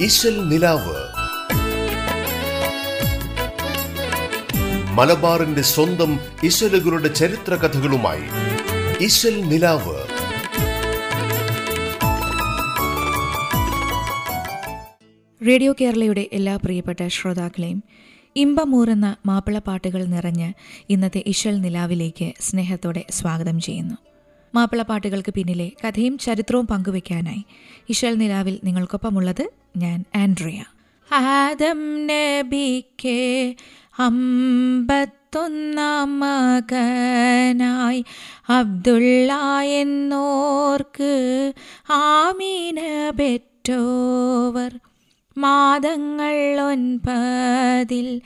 ഇശൽ നിലാവ്. മലബാറിന്റെ സ്വന്തം ഇശലുകളുടെ ചരിത്ര കഥകളുമായി ഇശൽ നിലാവ്. റേഡിയോ കേരളയുടെ എല്ലാ പ്രിയപ്പെട്ട ശ്രോതാക്കളെയും മാപ്പിള പാട്ടുകൾ നിറഞ്ഞ് ഇന്നത്തെ ഇശൽ നിലാവിലേക്ക് സ്നേഹത്തോടെ സ്വാഗതം ചെയ്യുന്നു. മാപ്പിള പാട്ടുകൾക്ക് പിന്നിലെ കഥയും ചരിത്രവും പങ്കുവെക്കാനായി ഇശൽ നിലാവിൽ നിങ്ങൾക്കൊപ്പമുള്ളത് ഞാൻ ആൻഡ്രിയ. ആദം നബിക്ക് അമ്പത്തൊന്നാം മകനായി. അബ്ദുള്ള എന്നോർക്ക് ആമീന പെറ്റോവർ. മാതങ്ങൾ ഒൻപതിൽ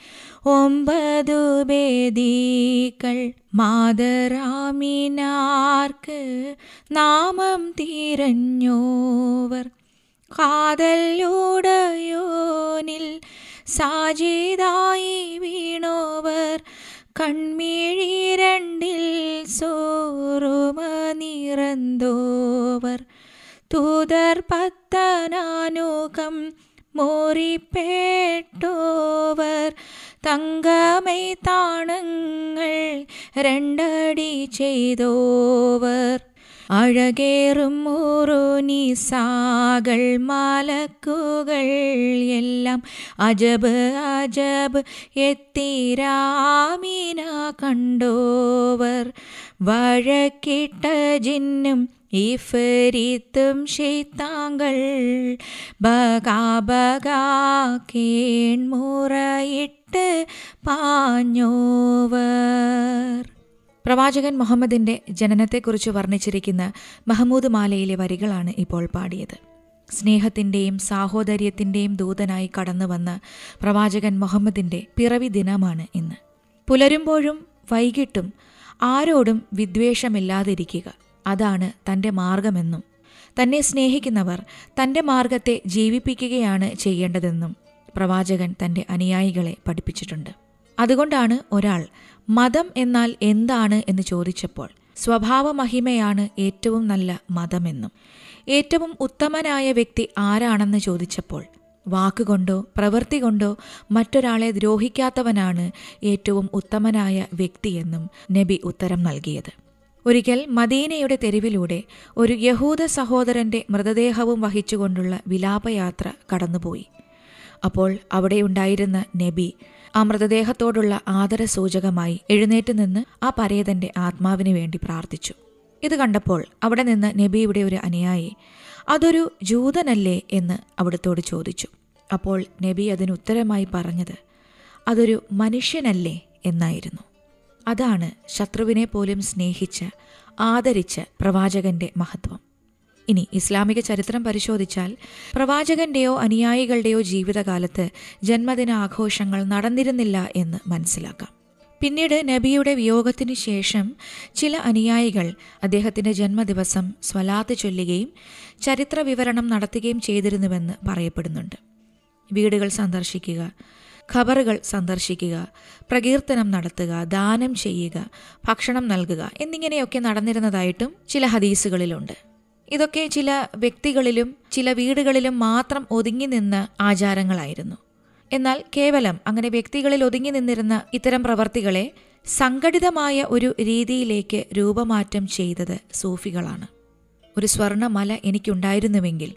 ഒമ്പതു ഭേദികൾ മാതറാമിനാർക്ക് നാമം തിരഞ്ഞോവർ. കാതല്ലുടയോനിൽ സാജിതായി വീണോവർ കൺമിഴി രണ്ടിൽ സോറുമ നിറന്തോവർ. തൂതർ പത്തനാനുകം മോറിപ്പേട്ടോവർ തങ്കമൈ താണങ്ങൾ രണ്ടടി ചെയ്തോവർ. അഴകേറും ഊറുനിസാകൾ മലക്കുകൾ എല്ലാം അജബ് അജബ് എത്തിരാമിന കണ്ടോവർ. വഴക്കിട്ട ജിന്നും ഇഫരിത്തും ബകാബകാക്കേൺ മുറയിട്ട് പാഞ്ഞോവർ. പ്രവാചകൻ മുഹമ്മദിന്റെ ജനനത്തെക്കുറിച്ച് വർണിച്ചിരിക്കുന്ന മഹമൂദ് മാലയിലെ വരികളാണ് ഇപ്പോൾ പാടിയത്. സ്നേഹത്തിന്റെയും സാഹോദര്യത്തിന്റെയും ദൂതനായി കടന്നു വന്ന പ്രവാചകൻ മുഹമ്മദിന്റെ പിറവി ദിനമാണ് ഇന്ന്. പുലരുമ്പോഴും വൈകിട്ടും ആരോടും വിദ്വേഷമില്ലാതിരിക്കുക അതാണ് തന്റെ മാർഗമെന്നും തന്നെ സ്നേഹിക്കുന്നവർ തന്റെ മാർഗത്തെ ജീവിപ്പിക്കുകയാണ് ചെയ്യേണ്ടതെന്നും പ്രവാചകൻ തന്റെ അനുയായികളെ പഠിപ്പിച്ചിട്ടുണ്ട്. അതുകൊണ്ടാണ് ഒരാൾ മതം എന്നാൽ എന്താണ് എന്ന് ചോദിച്ചപ്പോൾ സ്വഭാവമഹിമയാണ് ഏറ്റവും നല്ല മതമെന്നും ഏറ്റവും ഉത്തമനായ വ്യക്തി ആരാണെന്ന് ചോദിച്ചപ്പോൾ വാക്കുകൊണ്ടോ പ്രവൃത്തി കൊണ്ടോ മറ്റൊരാളെ ദ്രോഹിക്കാത്തവനാണ് ഏറ്റവും ഉത്തമനായ വ്യക്തിയെന്നും നബി ഉത്തരം നൽകിയത്. ഒരിക്കൽ മദീനയുടെ തെരുവിലൂടെ ഒരു യഹൂദ സഹോദരന്റെ മൃതദേഹവും വഹിച്ചുകൊണ്ടുള്ള വിലാപയാത്ര കടന്നുപോയി. അപ്പോൾ അവിടെയുണ്ടായിരുന്ന നബി ആ മൃതദേഹത്തോടുള്ള ആദരസൂചകമായി എഴുന്നേറ്റ് നിന്ന് ആ പരേതന്റെ ആത്മാവിന് വേണ്ടി പ്രാർത്ഥിച്ചു. ഇത് കണ്ടപ്പോൾ അവിടെ നിന്ന് നബിയുടെ ഒരു അനുയായി അതൊരു ജൂതനല്ലേ? എന്ന് അവിടത്തോട് ചോദിച്ചു. അപ്പോൾ നബി അതിന് ഉത്തരമായി പറഞ്ഞത് അതൊരു മനുഷ്യനല്ലേ? എന്നായിരുന്നു. അതാണ് ശത്രുവിനെ പോലും സ്നേഹിച്ച് ആദരിച്ച് പ്രവാചകന്റെ മഹത്വം. ഇനി ഇസ്ലാമിക ചരിത്രം പരിശോധിച്ചാൽ പ്രവാചകന്റെയോ അനുയായികളുടെയോ ജീവിതകാലത്ത് ജന്മദിന ആഘോഷങ്ങൾ നടന്നിരുന്നില്ല എന്ന് മനസ്സിലാക്കാം. പിന്നീട് നബിയുടെ വിയോഗത്തിനു ശേഷം ചില അനുയായികൾ അദ്ദേഹത്തിന്റെ ജന്മദിവസം സ്വലാത്ത് ചൊല്ലുകയും ചരിത്ര വിവരണം നടത്തുകയും ചെയ്തിരുന്നുവെന്ന് പറയപ്പെടുന്നുണ്ട്. വീടുകൾ സന്ദർശിക്കുക ഖബറുകൾ സന്ദർശിക്കുക പ്രകീർത്തനം നടത്തുക ദാനം ചെയ്യുക ഭക്ഷണം നൽകുക എന്നിങ്ങനെയൊക്കെ നടന്നിരുന്നതായിട്ടും ചില ഹദീസുകളിലുണ്ട്. ഇതൊക്കെ ചില വ്യക്തികളിലും ചില വീടുകളിലും മാത്രം ഒതുങ്ങി നിന്ന ആചാരങ്ങളായിരുന്നു. എന്നാൽ കേവലം അങ്ങനെ വ്യക്തികളിൽ ഒതുങ്ങി നിന്നിരുന്ന ഇത്തരം പ്രവർത്തികളെ സംഘടിതമായ ഒരു രീതിയിലേക്ക് രൂപമാറ്റം ചെയ്തത് സൂഫികളാണ്. ഒരു സ്വർണമല എനിക്കുണ്ടായിരുന്നുവെങ്കിൽ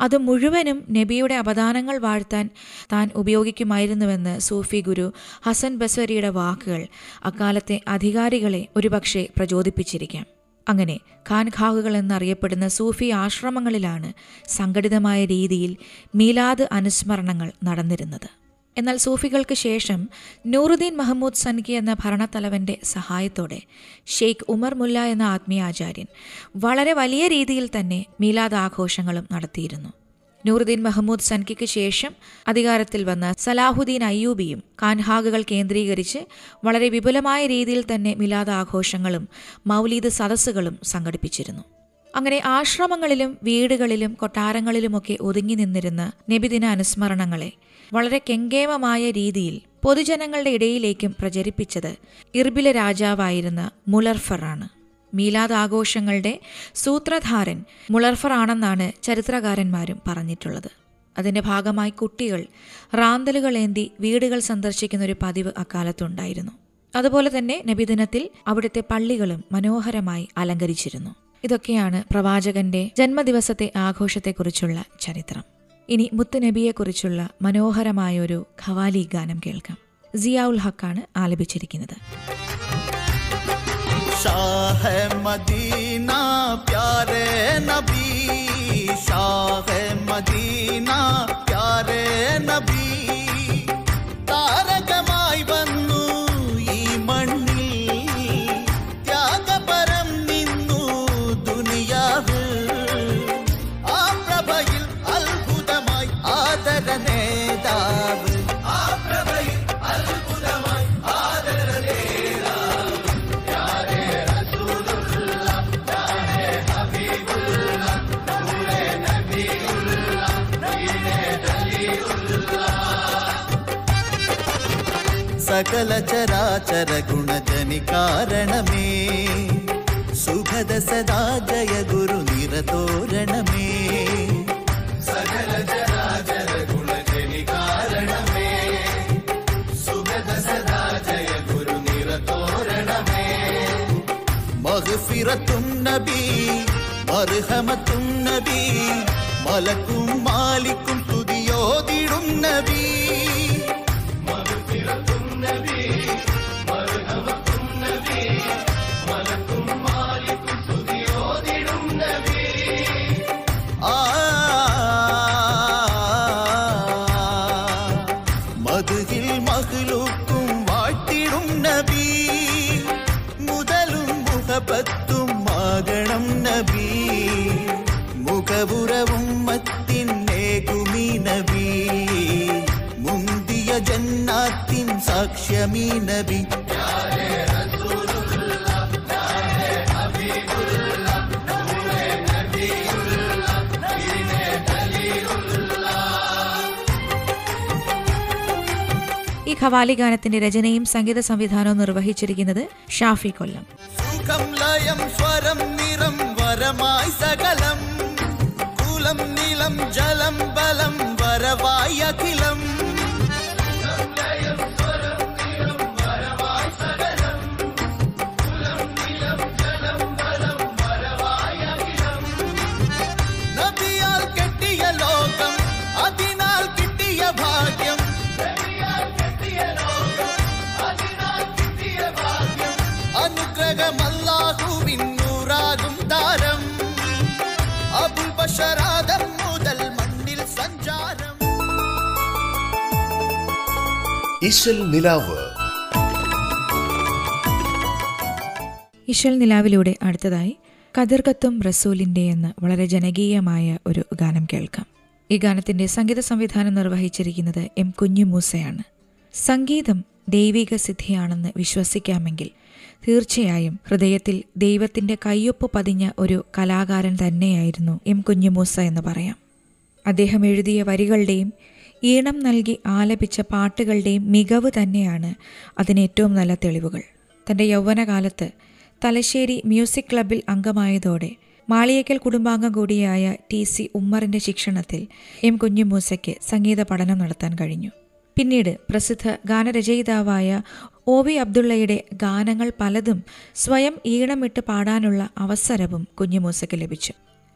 അത് മുഴുവനും നബിയുടെ അവദാനങ്ങൾ വാഴ്ത്താൻ താൻ ഉപയോഗിക്കുമായിരുന്നുവെന്ന് സൂഫി ഗുരു ഹസൻ ബസ്വരിയുടെ വാക്കുകൾ അക്കാലത്തെ അധികാരികളെ ഒരുപക്ഷെ പ്രചോദിപ്പിച്ചിരിക്കാം. അങ്ങനെ ഖാൻഖാഹുകൾ എന്നറിയപ്പെടുന്ന സൂഫി ആശ്രമങ്ങളിലാണ് സംഘടിതമായ രീതിയിൽ മീലാദ് അനുസ്മരണങ്ങൾ നടന്നിരുന്നത്. എന്നാൽ സൂഫികൾക്ക് ശേഷം നൂറുദ്ദീൻ മഹമ്മൂദ് സൻകി എന്ന ഭരണത്തലവന്റെ സഹായത്തോടെ ഷെയ്ഖ് ഉമർ മുല്ല എന്ന ആത്മീയാചാര്യൻ വളരെ വലിയ രീതിയിൽ തന്നെ മീലാദ് ആഘോഷങ്ങളും നടത്തിയിരുന്നു. നൂറുദ്ദീൻ മഹമ്മൂദ് സൻകിക്ക് ശേഷം അധികാരത്തിൽ വന്ന സലാഹുദ്ദീൻ അയ്യൂബിയും കാൻഹാഗുകൾ കേന്ദ്രീകരിച്ച് വളരെ വിപുലമായ രീതിയിൽ തന്നെ മിലാദ് ആഘോഷങ്ങളും മൗലീദ് സദസ്സുകളും സംഘടിപ്പിച്ചിരുന്നു. അങ്ങനെ ആശ്രമങ്ങളിലും വീടുകളിലും കൊട്ടാരങ്ങളിലുമൊക്കെ ഒതുങ്ങി നിന്നിരുന്ന നബിദിന അനുസ്മരണങ്ങളെ വളരെ കെങ്കേമമായ രീതിയിൽ പൊതുജനങ്ങളുടെ ഇടയിലേക്കും പ്രചരിപ്പിച്ചത് ഇർബിലെ രാജാവായിരുന്ന മുലർഫറാണ്. മീലാദ് ആഘോഷങ്ങളുടെ സൂത്രധാരൻ മുളർഫർ ആണെന്നാണ് ചരിത്രകാരന്മാരും പറഞ്ഞിട്ടുള്ളത്. അതിന്റെ ഭാഗമായി കുട്ടികൾ റാന്തലുകൾ ഏന്തി വീടുകൾ സന്ദർശിക്കുന്ന ഒരു പതിവ് അക്കാലത്തുണ്ടായിരുന്നു. അതുപോലെ തന്നെ നബിദിനത്തിൽ അവിടുത്തെ പള്ളികളും മനോഹരമായി അലങ്കരിച്ചിരുന്നു. ഇതൊക്കെയാണ് പ്രവാചകന്റെ ജന്മദിവസത്തെ ആഘോഷത്തെക്കുറിച്ചുള്ള ചരിത്രം. ഇനി മുത്തുനബിയെക്കുറിച്ചുള്ള മനോഹരമായ ഒരു ഖവാലി ഗാനം കേൾക്കാം. സിയാ ഉൽ ഹക്കാണ് ആലപിച്ചിരിക്കുന്നത്. शाह मदीना प्यारे नबी। शाह है मदीना സകല ചരാചര ഗുണജനി കാരണമേ സുഖദ സദാ ജയ ഗുരു നിരതോരണമേ സകല ചരാചര ഗുണജനി കാരണമേ സുഖദ സദാ ജയ ഗുരു നിരതോരണമേ മഗ്ഫിറത്തും നബി മർഹമത്തും നബി മലക്കും മാലിക്കും തുതിയോതിടും നബി ഖവാലി ഗാനത്തിന്റെ രചനയും സംഗീത സംവിധാനവും നിർവഹിച്ചിരിക്കുന്നത് ഷാഫി കൊല്ലം. സ്വരം നിറം വരമായി സകലം. കുലം നീളം ജലം ബലം വരവായി അഖിലം. ഇശൽ നിലാവ്. ഇശൽ നിലാവിലൂടെ അടുത്തതായി കതിർകത്തും റസൂലിന്റെ എന്ന് വളരെ ജനകീയമായ ഒരു ഗാനം കേൾക്കാം. ഈ ഗാനത്തിന്റെ സംഗീത സംവിധാനം നിർവഹിച്ചിരിക്കുന്നത് എം കുഞ്ഞുമൂസയാണ് സംഗീതം ദൈവിക സിദ്ധിയാണെന്ന് വിശ്വസിക്കാമെങ്കിൽ തീർച്ചയായും ഹൃദയത്തിൽ ദൈവത്തിന്റെ കയ്യൊപ്പ് പതിഞ്ഞ ഒരു കലാകാരൻ തന്നെയായിരുന്നു എം കുഞ്ഞുമൂസ എന്ന് പറയാം. അദ്ദേഹം എഴുതിയ വരികളുടെയും ഈണം നൽകി ആലപിച്ച പാട്ടുകളുടെയും മികവ് തന്നെയാണ് അതിന് ഏറ്റവും നല്ല തെളിവുകൾ. തന്റെ യൗവനകാലത്ത് തലശ്ശേരി മ്യൂസിക് ക്ലബിൽ അംഗമായതോടെ മാളിയേക്കൽ കുടുംബാംഗം കൂടിയായ ടി സി ഉമ്മറിന്റെ ശിക്ഷണത്തിൽ എം കുഞ്ഞുമൂസയ്ക്ക് സംഗീത പഠനം നടത്താൻ കഴിഞ്ഞു. പിന്നീട് പ്രസിദ്ധ ഗാനരചയിതാവായ ഒ വി അബ്ദുള്ളയുടെ ഗാനങ്ങൾ പലതും സ്വയം ഈണമിട്ട് പാടാനുള്ള അവസരവും കുഞ്ഞുമൂസയ്ക്ക് ലഭിച്ചു.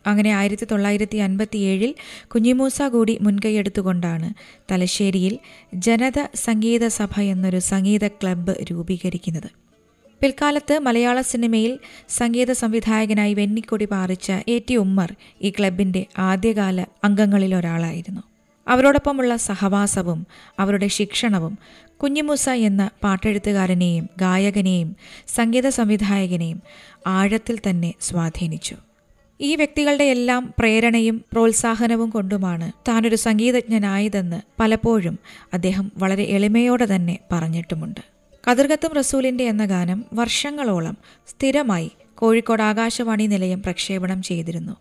അങ്ങനെ ആയിരത്തി തൊള്ളായിരത്തി അൻപത്തി ഏഴിൽ കുഞ്ഞിമൂസ കൂടി മുൻകൈയെടുത്തുകൊണ്ടാണ് തലശ്ശേരിയിൽ ജനത സംഗീത സഭ എന്നൊരു സംഗീത ക്ലബ്ബ് രൂപീകരിക്കുന്നത്. പിൽക്കാലത്ത് മലയാള സിനിമയിൽ സംഗീത സംവിധായകനായി വെന്നിക്കൊടി പാറിച്ച എ ടി ഉമ്മർ ഈ ക്ലബിന്റെ ആദ്യകാല അംഗങ്ങളിൽ ഒരാളായിരുന്നു അവരോടൊപ്പമുള്ള സഹവാസവും അവരുടെ ശിക്ഷണവും കുഞ്ഞിമൂസ എന്ന പാട്ടെഴുത്തുകാരനെയും ഗായകനെയും സംഗീത സംവിധായകനെയും ആഴത്തിൽ തന്നെ സ്വാധീനിച്ചു. ഈ വ്യക്തികളുടെ എല്ലാം പ്രേരണയും പ്രോത്സാഹനവും കൊണ്ടുമാണ് താനൊരു സംഗീതജ്ഞനായതെന്ന് പലപ്പോഴും അദ്ദേഹം വളരെ എളിമയോടെ തന്നെ പറഞ്ഞിട്ടുമുണ്ട്. കതിർകത്തും റസൂലിന്റെ എന്ന ഗാനം വർഷങ്ങളോളം സ്ഥിരമായി കോഴിക്കോട് ആകാശവാണി നിലയം പ്രക്ഷേപണം ചെയ്തിരുന്നു.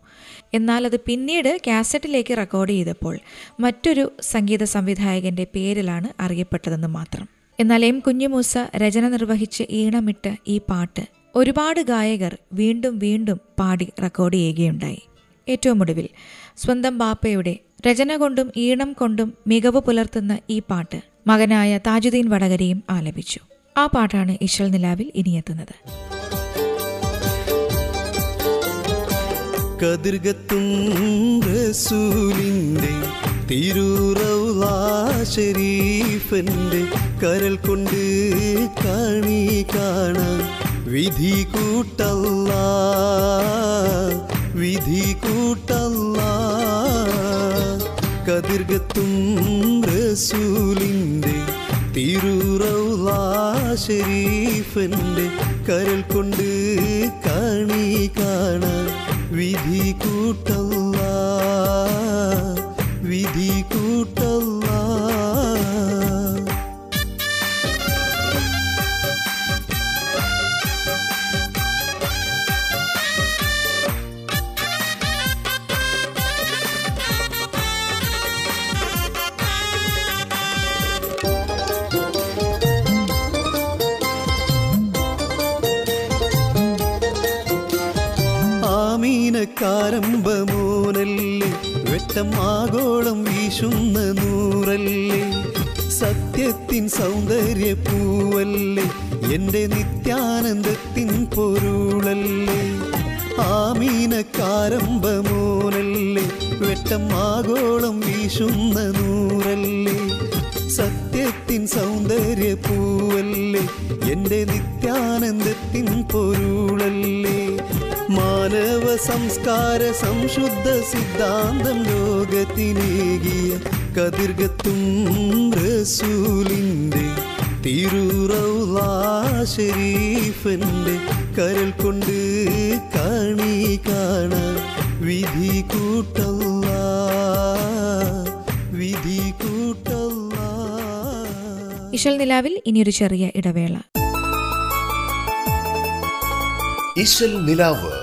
എന്നാൽ അത് പിന്നീട് കാസറ്റിലേക്ക് റെക്കോർഡ് ചെയ്തപ്പോൾ മറ്റൊരു സംഗീത സംവിധായകന്റെ പേരിലാണ് അറിയപ്പെട്ടതെന്ന് മാത്രം. എന്നാൽ എം കുഞ്ഞുമൂസ രചന നിർവഹിച്ച് ഈണമിട്ട് ഈ പാട്ട് ഒരുപാട് ഗായകർ വീണ്ടും വീണ്ടും പാടി റെക്കോർഡ് ചെയ്യുകയുണ്ടായി. ഏറ്റവും ഒടുവിൽ സ്വന്തം ബാപ്പയുടെ രചന കൊണ്ടും ഈണം കൊണ്ടും മികവ് പുലർത്തുന്ന ഈ പാട്ട് മകനായ താജുദ്ദീൻ വടകരയും ആലപിച്ചു. ആ പാട്ടാണ് ഇശൽ നിലാവിൽ ഇനിയെത്തുന്നത് കതിർഗത്തും റസൂലിന്റെ കരൽ കൊണ്ട് കാണി കാണാൻ വിധി കൂട്ടല്ല വിധി കൂട്ടല്ല കതിർഗത്തും റസൂലിന്റെ തിരുറൗല ഷരീഫന്റെ കരൽ കൊണ്ട് കാണി കാണാൻ വിധി കൂട്ടല്ല വെട്ടം ആഗോളം വീശുന്ന നൂറല്ലേ? സത്യത്തിൻ സൗന്ദര്യ പൂവല്ലേ? എന്റെ നിത്യാനന്ദത്തിൻ പൊരുളല്ലേ? ആമീനക്കാരംഭമോനല്ലേ വെട്ടം ആഗോളം വീശുന്ന നൂറല്ലേ? സത്യത്തിൻ സൗന്ദര്യ പൂവല്ലേ? എന്റെ നിത്യാനന്ദത്തിൻ പൊരുളല്ലേ? മാനവ സംസ്കാര സംശുദ്ധ സിദ്ധാന്തം ലോകത്തിനേകിയ കതിർഗത്തും റസൂലിന്റെ തിരുറൗലാശരീഫന്റെ കരൽ കൊണ്ട് കാണി കാണാൻ വിധി കൂട്ടല്ല വിധി കൂട്ടല്ല. ഇശൽ നിലാവിൽ ഇനിയൊരു ചെറിയ ഇടവേള. ഇശൽ നിലാവ്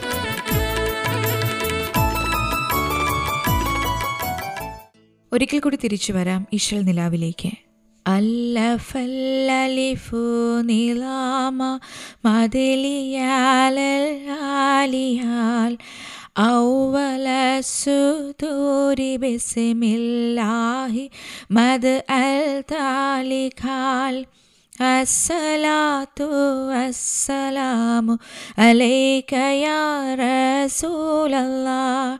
ഒരിക്കൽ കൂടി തിരിച്ചു വരാം ഇശൽ നിലാവിലേക്ക് അല്ലഫല്ലലിഫു നിലാമ മതിലിയാലിയാൽ ഔവല സുദൂരി ബിസ്മില്ലാഹി മദ് അൽ താലിഖാൽ الصلاة والسلام عليك يا رسول الله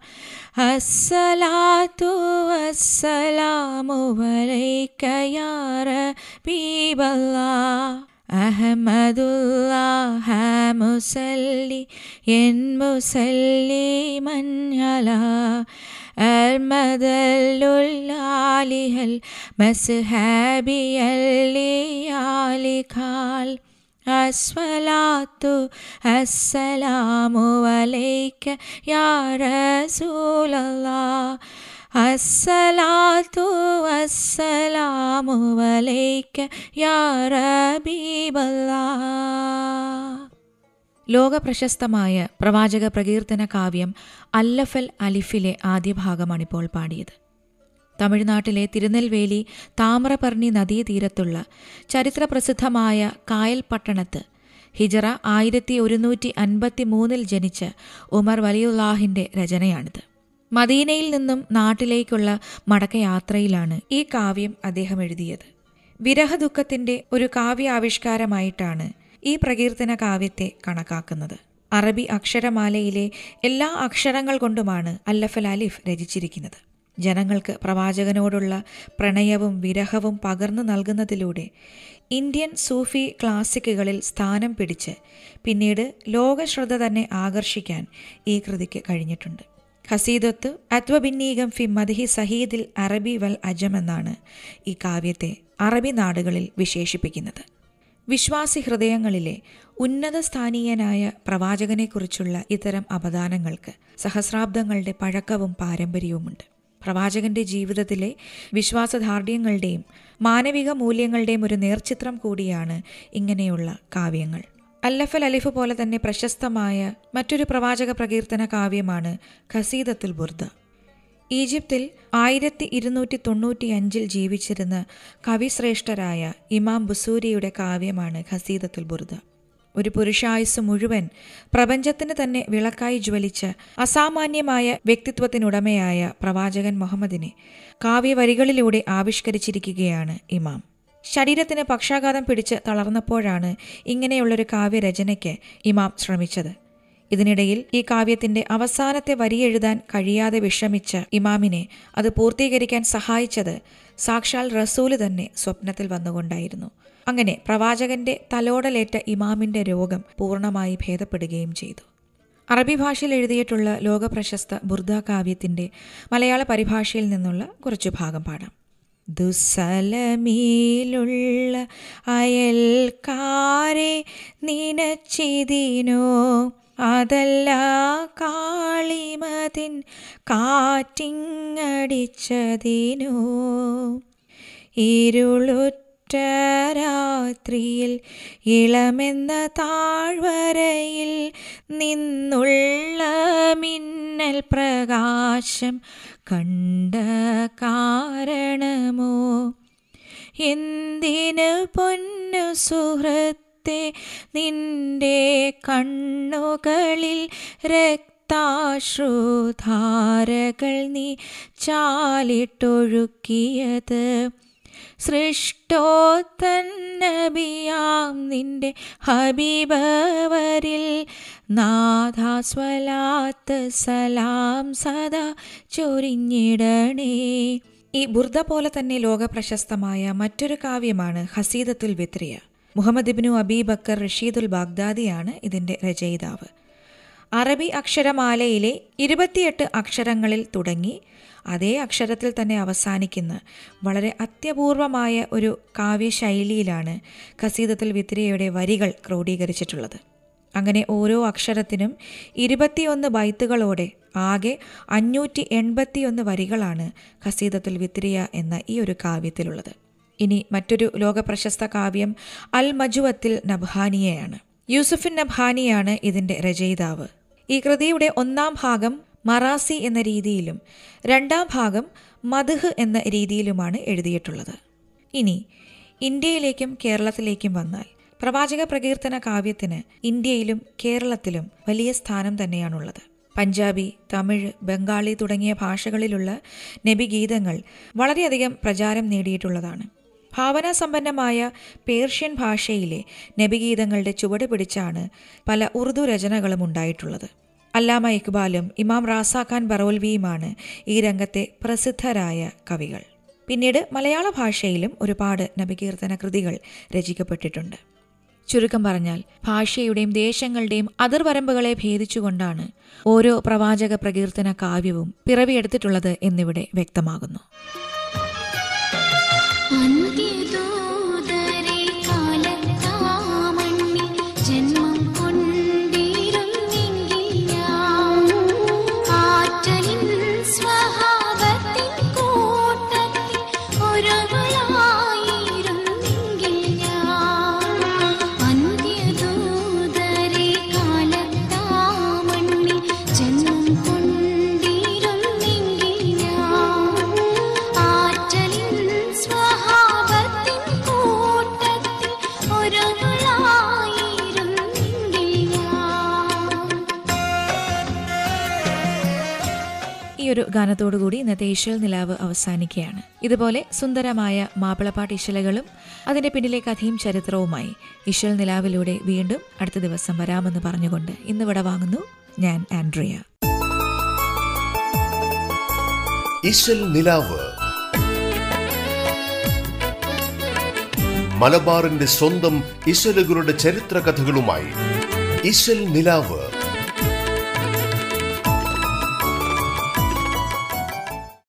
الصلاة والسلام عليك يا ربيب الله أحمد الله مسلي ين مسلما على المدل العالي المسحابي الليالي قال അസ്വലാത്തു അസ്സലാമു അലൈക്ക യാ റസൂലല്ലാ അസ്സലാത്തു അസ്സലാമു അലൈക്ക യാ റബീബല്ലാ ലോക പ്രശസ്തമായ പ്രവാചക പ്രകീർത്തന കാവ്യം അല്ലഫൽ അലിഫിലെ ആദ്യ ഭാഗമാണിപ്പോൾ പാടിയത്. തമിഴ്നാട്ടിലെ തിരുനെൽവേലി താമ്രപർണി നദീതീരത്തുള്ള ചരിത്രപ്രസിദ്ധമായ കായൽ പട്ടണത്ത് ഹിജറ ആയിരത്തി ഒരുന്നൂറ്റി അൻപത്തി മൂന്നിൽ ജനിച്ച ഉമർ വലിയുല്ലാഹിന്റെ രചനയാണിത്. മദീനയിൽ നിന്നും നാട്ടിലേക്കുള്ള മടക്കയാത്രയിലാണ് ഈ കാവ്യം അദ്ദേഹം എഴുതിയത്. വിരഹദുഃഖത്തിന്റെ ഒരു കാവ്യാവിഷ്കാരമായിട്ടാണ് ഈ പ്രകീർത്തന കാവ്യത്തെ കണക്കാക്കുന്നത്. അറബി അക്ഷരമാലയിലെ എല്ലാ അക്ഷരങ്ങൾ കൊണ്ടുമാണ് അല്ലഫൽ അലിഫ് രചിച്ചിരിക്കുന്നത്. ജനങ്ങൾക്ക് പ്രവാചകനോടുള്ള പ്രണയവും വിരഹവും പകർന്നു നൽകുന്നതിലൂടെ ഇന്ത്യൻ സൂഫി ക്ലാസിക്കുകളിൽ സ്ഥാനം പിടിച്ച് പിന്നീട് ലോകശ്രദ്ധ തന്നെ ആകർഷിക്കാൻ ഈ കൃതിക്ക് കഴിഞ്ഞിട്ടുണ്ട്. ഖസീദത്ത് അത്വബിന്നീകം ഫി മദ്ഹി സഹീദിൽ അറബി വൽ അജം എന്നാണ് ഈ കാവ്യത്തെ അറബി നാടുകളിൽ വിശേഷിപ്പിക്കുന്നത്. വിശ്വാസി ഹൃദയങ്ങളിലെ ഉന്നത സ്ഥാനീയനായ പ്രവാചകനെക്കുറിച്ചുള്ള ഇത്തരം അപദാനങ്ങൾക്ക് സഹസ്രാബ്ദങ്ങളുടെ പഴക്കവും പാരമ്പര്യവുമുണ്ട്. പ്രവാചകന്റെ ജീവിതത്തിലെ വിശ്വാസദാർഢ്യങ്ങളുടെയും മാനവിക മൂല്യങ്ങളുടെയും ഒരു നേർചിത്രം കൂടിയാണ് ഇങ്ങനെയുള്ള കാവ്യങ്ങൾ. അല്ലഫൽ അലിഫ് പോലെ തന്നെ പ്രശസ്തമായ മറ്റൊരു പ്രവാചക പ്രകീർത്തന കാവ്യമാണ് ഖസീദത്തുൽ ബുർദ. ഈജിപ്തിൽ ആയിരത്തി ഇരുന്നൂറ്റി തൊണ്ണൂറ്റി അഞ്ചിൽ ജീവിച്ചിരുന്ന കവിശ്രേഷ്ഠരായ ഇമാം ബുസൂരിയുടെ കാവ്യമാണ് ഖസീദത്തുൽ ബുർദ. ഒരു പുരുഷായുസ് മുഴുവൻ പ്രപഞ്ചത്തിന് തന്നെ വിളക്കായി ജ്വലിച്ച അസാമാന്യമായ വ്യക്തിത്വത്തിനുടമയായ പ്രവാചകൻ മുഹമ്മദിനെ കാവ്യവരികളിലൂടെ ആവിഷ്കരിച്ചിരിക്കുകയാണ് ഇമാം. ശരീരത്തിന് പക്ഷാഘാതം പിടിച്ച് തളർന്നപ്പോഴാണ് ഇങ്ങനെയുള്ളൊരു കാവ്യരചനയ്ക്ക് ഇമാം ശ്രമിച്ചത്. ഇതിനിടയിൽ ഈ കാവ്യത്തിന്റെ അവസാനത്തെ വരിയെഴുതാൻ കഴിയാതെ വിഷമിച്ച ഇമാമിനെ അത് പൂർത്തീകരിക്കാൻ സഹായിച്ചത് സാക്ഷാൽ റസൂൽ തന്നെ സ്വപ്നത്തിൽ വന്നുകൊണ്ടായിരുന്നു. അങ്ങനെ പ്രവാചകന്റെ തലോടലേറ്റ ഇമാമിന്റെ രോഗം പൂർണമായി ഭേദപ്പെടുകയും ചെയ്തു. അറബി ഭാഷയിൽ എഴുതിയിട്ടുള്ള ലോകപ്രശസ്ത ബുർദ കാവ്യത്തിന്റെ മലയാള പരിഭാഷയിൽ നിന്നുള്ള കുറച്ചു ഭാഗം പാടാം. ദുസ്സലമീലുള്ള അയൽക്കാരെ നിനച്ചിതിനോ അതല്ല കാളിമതിൻ കാറ്റിങ്ങടിച്ചതിനോ? ഇരുളുറ്റ രാത്രിയിൽ ഇളമെന്ന താഴ്വരയിൽ നിന്നുള്ള മിന്നൽ പ്രകാശം കണ്ട കാരണമോ? എന്തിന് പൊന്നു സുഹൃത്തെ നിന്റെ കണ്ണുകളിൽ രക്താശ്രുധാരകൾ നീ ചാലിട്ടൊഴുക്കിയത്? സൃഷ്ടോത്തന്നബിയാം നിന്റെ ഹബീബവരിൽ നാഥാസ്വലാത്ത് സലാം സദാ ചൊരിഞ്ഞിടണേ. ഈ ബുർദ പോലെ തന്നെ ലോകപ്രശസ്തമായ മറ്റൊരു കാവ്യമാണ് ഹസീദത്തുൽ വിത്രിയ. മുഹമ്മദ് ഇബ്നു അബീബക്കർ റഷീദുൽ ബാഗ്ദാദിയാണ് ഇതിന്റെ രചയിതാവ്. അറബി അക്ഷരമാലയിലെ ഇരുപത്തിയെട്ട് അക്ഷരങ്ങളിൽ തുടങ്ങി അതേ അക്ഷരത്തിൽ തന്നെ അവസാനിക്കുന്ന. വളരെ അത്യപൂർവമായ ഒരു കാവ്യശൈലിയിലാണ് ഖസീദത്തിൽ വിത്രിയയുടെ വരികൾ ക്രോഡീകരിച്ചിട്ടുള്ളത്. അങ്ങനെ ഓരോ അക്ഷരത്തിനും ഇരുപത്തിയൊന്ന് ബൈത്തുകളോടെ ആകെ അഞ്ഞൂറ്റി എൺപത്തിയൊന്ന് വരികളാണ് ഖസീദത്തുൽ വിത്രിയ എന്ന ഈ ഒരു കാവ്യത്തിലുള്ളത്. ഇനി മറ്റൊരു ലോകപ്രശസ്ത കാവ്യം അൽ മജുവത്തിൽ നബ്ഹാനിയയാണ്. യൂസുഫിൻ നബ്ഹാനിയാണ് ഇതിന്റെ രചയിതാവ്. ഈ കൃതിയുടെ ഒന്നാം ഭാഗം മറാസി എന്ന രീതിയിലും രണ്ടാം ഭാഗം മധുഹ് എന്ന രീതിയിലുമാണ് എഴുതിയിട്ടുള്ളത്. ഇനി ഇന്ത്യയിലേക്കും കേരളത്തിലേക്കും വന്നാൽ പ്രവാചക പ്രകീർത്തന കാവ്യത്തിന് ഇന്ത്യയിലും കേരളത്തിലും വലിയ സ്ഥാനം തന്നെയാണുള്ളത്. പഞ്ചാബി തമിഴ് ബംഗാളി തുടങ്ങിയ ഭാഷകളിലുള്ള നബിഗീതങ്ങൾ വളരെയധികം പ്രചാരം നേടിയിട്ടുള്ളതാണ്. ഭാവനാസമ്പന്നമായ പേർഷ്യൻ ഭാഷയിലെ നബിഗീതങ്ങളുടെ ചുവട് പിടിച്ചാണ് പല ഉറുദു രചനകളും ഉണ്ടായിട്ടുള്ളത്. അല്ലാമ ഇക്ബാലും ഇമാം റാസാഖാൻ ബറോൽവിയുമാണ് ഈ രംഗത്തെ പ്രസിദ്ധരായ കവികൾ. പിന്നീട് മലയാള ഭാഷയിലും ഒരുപാട് നബികീർത്തന കൃതികൾ രചിക്കപ്പെട്ടിട്ടുണ്ട്. ചുരുക്കം പറഞ്ഞാൽ ഭാഷയുടെയും ദേശങ്ങളുടെയും അതിർവരമ്പുകളെ ഭേദിച്ചുകൊണ്ടാണ് ഓരോ പ്രവാചക പ്രകീർത്തന കാവ്യവും പിറവിയെടുത്തിട്ടുള്ളത് എന്നിവിടെ വ്യക്തമാകുന്നു. ഒരു ഗാനത്തോടുകൂടി ഇന്നത്തെ ഈശ്വൽ നിലാവ് അവസാനിക്കുകയാണ്. ഇതുപോലെ സുന്ദരമായ മാപ്പിളപ്പാട്ട് ഇശലകളും അതിന്റെ പിന്നിലെ കഥയും ചരിത്രവുമായി ഇശൽ നിലാവിലൂടെ വീണ്ടും അടുത്ത ദിവസം വരാമെന്ന് പറഞ്ഞുകൊണ്ട് ഇന്ന് ഇവിടെ വാങ്ങുന്നു ഞാൻ ആൻഡ്രിയ. ഇശൽ നിലാവ്. മലബാറിന്റെ സ്വന്തം ഇശലുകളുടെ ചരിത്ര കഥകളുമായി ഇശൽ നിലാവ്.